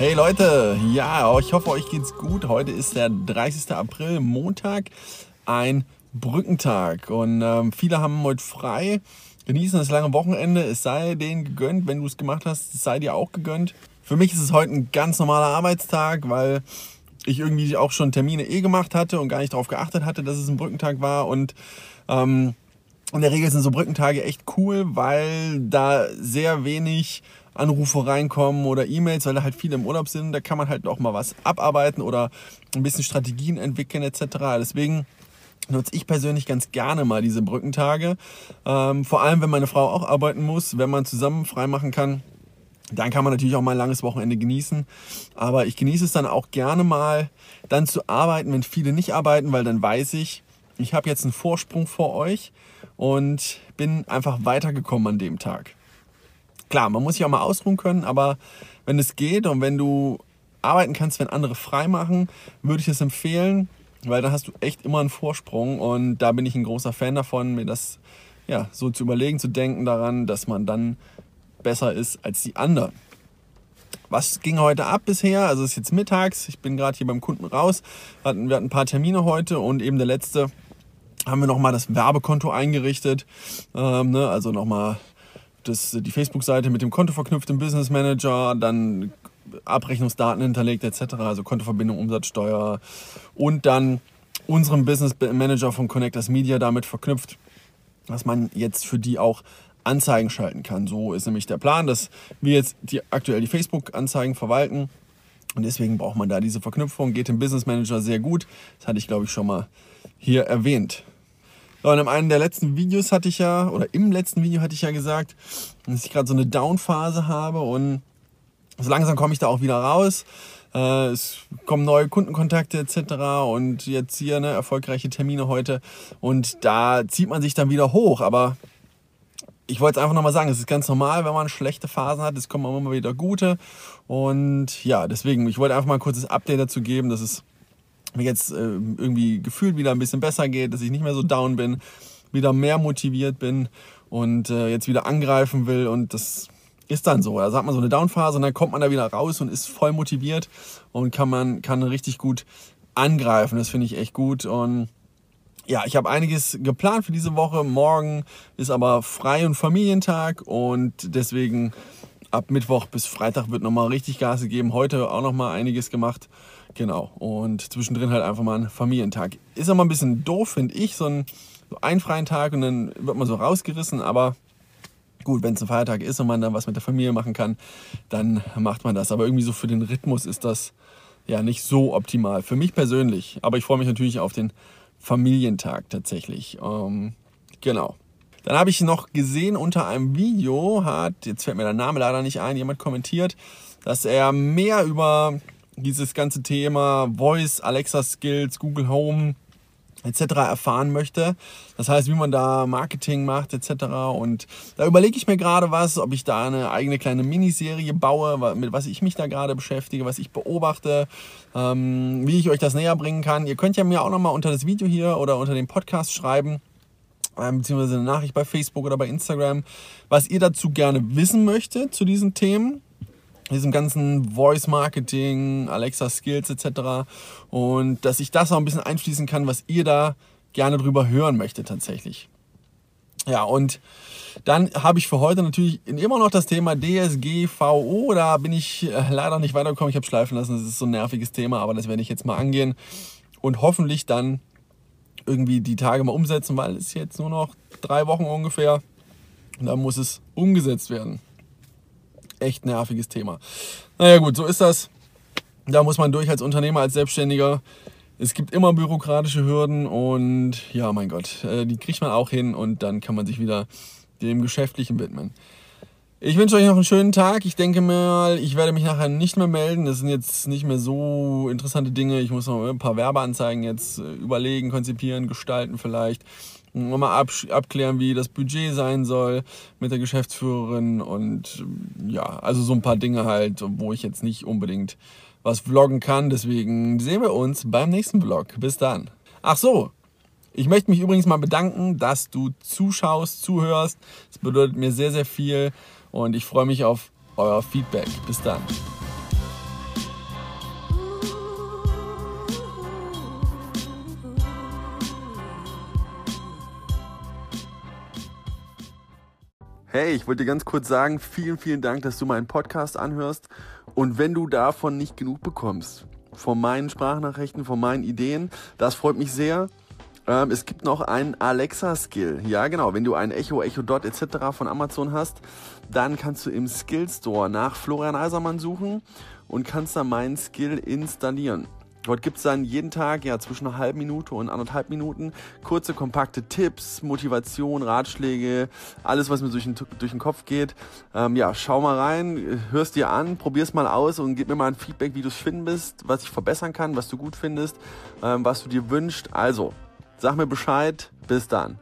Hey Leute, ja, ich hoffe, euch geht's gut. Heute ist der 30. April, Montag, ein Brückentag. Und ähm, viele haben heute frei, genießen das lange Wochenende. Es sei denen gegönnt, wenn du es gemacht hast, es sei dir auch gegönnt. Für mich ist es heute ein ganz normaler Arbeitstag, weil ich irgendwie auch schon Termine eh gemacht hatte und gar nicht darauf geachtet hatte, dass es ein Brückentag war. Und ähm, in der Regel sind so Brückentage echt cool, weil da sehr wenig Anrufe reinkommen oder E-Mails, weil da halt viele im Urlaub sind. Da kann man halt auch mal was abarbeiten oder ein bisschen Strategien entwickeln etc. Deswegen nutze ich persönlich ganz gerne mal diese Brückentage. Ähm, vor allem, wenn meine Frau auch arbeiten muss, wenn man zusammen frei machen kann. Dann kann man natürlich auch mal ein langes Wochenende genießen. Aber ich genieße es dann auch gerne mal, dann zu arbeiten, wenn viele nicht arbeiten, weil dann weiß ich, ich habe jetzt einen Vorsprung vor euch und bin einfach weitergekommen an dem Tag. Klar, man muss sich auch mal ausruhen können, aber wenn es geht und wenn du arbeiten kannst, wenn andere frei machen, würde ich es empfehlen, weil dann hast du echt immer einen Vorsprung und da bin ich ein großer Fan davon, mir das ja, so zu überlegen, zu denken daran, dass man dann besser ist als die anderen. Was ging heute ab bisher? Also es ist jetzt mittags, ich bin gerade hier beim Kunden raus, wir hatten, wir hatten ein paar Termine heute und eben der letzte haben wir nochmal das Werbekonto eingerichtet. Ähm, ne? Also nochmal das, die Facebook-Seite mit dem Konto verknüpft im Business Manager, dann Abrechnungsdaten hinterlegt etc., also Kontoverbindung, Umsatzsteuer und dann unseren Business Manager von Connectors Media damit verknüpft, dass man jetzt für die auch Anzeigen schalten kann. So ist nämlich der Plan, dass wir jetzt die, aktuell die Facebook-Anzeigen verwalten und deswegen braucht man da diese Verknüpfung. Geht im Business Manager sehr gut. Das hatte ich, glaube ich, schon mal hier erwähnt. Und in einem der letzten Videos hatte ich ja, oder im letzten Video hatte ich ja gesagt, dass ich gerade so eine Down-Phase habe und so langsam komme ich da auch wieder raus. Äh, es kommen neue Kundenkontakte etc. und jetzt hier ne, erfolgreiche Termine heute und da zieht man sich dann wieder hoch. Aber ich wollte es einfach nochmal sagen, es ist ganz normal, wenn man schlechte Phasen hat. Es kommen immer wieder gute. Und ja, deswegen, ich wollte einfach mal ein kurzes Update dazu geben, dass es mir jetzt äh, irgendwie gefühlt wieder ein bisschen besser geht, dass ich nicht mehr so down bin, wieder mehr motiviert bin und äh, jetzt wieder angreifen will. Und das ist dann so. Also hat man so eine Downphase und dann kommt man da wieder raus und ist voll motiviert und kann man kann richtig gut angreifen. Das finde ich echt gut. Und ja, ich habe einiges geplant für diese Woche. Morgen ist aber Frei- und Familientag und deswegen ab Mittwoch bis Freitag wird nochmal richtig Gas gegeben. Heute auch nochmal einiges gemacht. Genau. Und zwischendrin halt einfach mal ein Familientag. Ist aber ein bisschen doof, finde ich. So ein, so ein freien Tag und dann wird man so rausgerissen. Aber gut, wenn es ein Feiertag ist und man dann was mit der Familie machen kann, dann macht man das. Aber irgendwie so für den Rhythmus ist das ja nicht so optimal. Für mich persönlich. Aber ich freue mich natürlich auf den Familientag tatsächlich. Ähm, genau. Dann habe ich noch gesehen unter einem Video, hat, jetzt fällt mir der Name leider nicht ein, jemand kommentiert, dass er mehr über dieses ganze Thema Voice, Alexa Skills, Google Home etc. erfahren möchte. Das heißt, wie man da Marketing macht etc. Und da überlege ich mir gerade was, ob ich da eine eigene kleine Miniserie baue, mit was ich mich da gerade beschäftige, was ich beobachte, ähm, wie ich euch das näher bringen kann. Ihr könnt ja mir auch nochmal unter das Video hier oder unter dem Podcast schreiben, ähm, beziehungsweise eine Nachricht bei Facebook oder bei Instagram, was ihr dazu gerne wissen möchtet zu diesen Themen diesem ganzen Voice Marketing, Alexa Skills etc. Und dass ich das auch ein bisschen einfließen kann, was ihr da gerne drüber hören möchtet tatsächlich. Ja, und dann habe ich für heute natürlich immer noch das Thema DSGVO. Da bin ich äh, leider nicht weitergekommen. Ich habe schleifen lassen. Das ist so ein nerviges Thema, aber das werde ich jetzt mal angehen und hoffentlich dann irgendwie die Tage mal umsetzen, weil es jetzt nur noch drei Wochen ungefähr und dann muss es umgesetzt werden echt nerviges Thema. Naja gut, so ist das. Da muss man durch als Unternehmer, als Selbstständiger. Es gibt immer bürokratische Hürden und ja, mein Gott, äh, die kriegt man auch hin und dann kann man sich wieder dem Geschäftlichen widmen. Ich wünsche euch noch einen schönen Tag. Ich denke mal, ich werde mich nachher nicht mehr melden. Das sind jetzt nicht mehr so interessante Dinge. Ich muss noch ein paar Werbeanzeigen jetzt äh, überlegen, konzipieren, gestalten vielleicht ab, abklären, wie das Budget sein soll mit der Geschäftsführerin und ja, also so ein paar Dinge halt, wo ich jetzt nicht unbedingt was vloggen kann. Deswegen sehen wir uns beim nächsten Vlog. Bis dann. Ach so, ich möchte mich übrigens mal bedanken, dass du zuschaust, zuhörst. Das bedeutet mir sehr, sehr viel und ich freue mich auf euer Feedback. Bis dann. Hey, ich wollte dir ganz kurz sagen, vielen, vielen Dank, dass du meinen Podcast anhörst. Und wenn du davon nicht genug bekommst, von meinen Sprachnachrichten, von meinen Ideen, das freut mich sehr. Ähm, es gibt noch einen Alexa-Skill. Ja, genau. Wenn du ein Echo, Echo Dot etc. von Amazon hast, dann kannst du im Skill Store nach Florian Eisermann suchen und kannst dann meinen Skill installieren. Dort gibt es dann jeden Tag ja zwischen einer halben Minute und anderthalb Minuten kurze, kompakte Tipps, Motivation, Ratschläge, alles, was mir durch den, durch den Kopf geht. Ähm, ja, schau mal rein, hörst dir an, probier's mal aus und gib mir mal ein Feedback, wie du es findest, was ich verbessern kann, was du gut findest, ähm, was du dir wünschst. Also, sag mir Bescheid. Bis dann.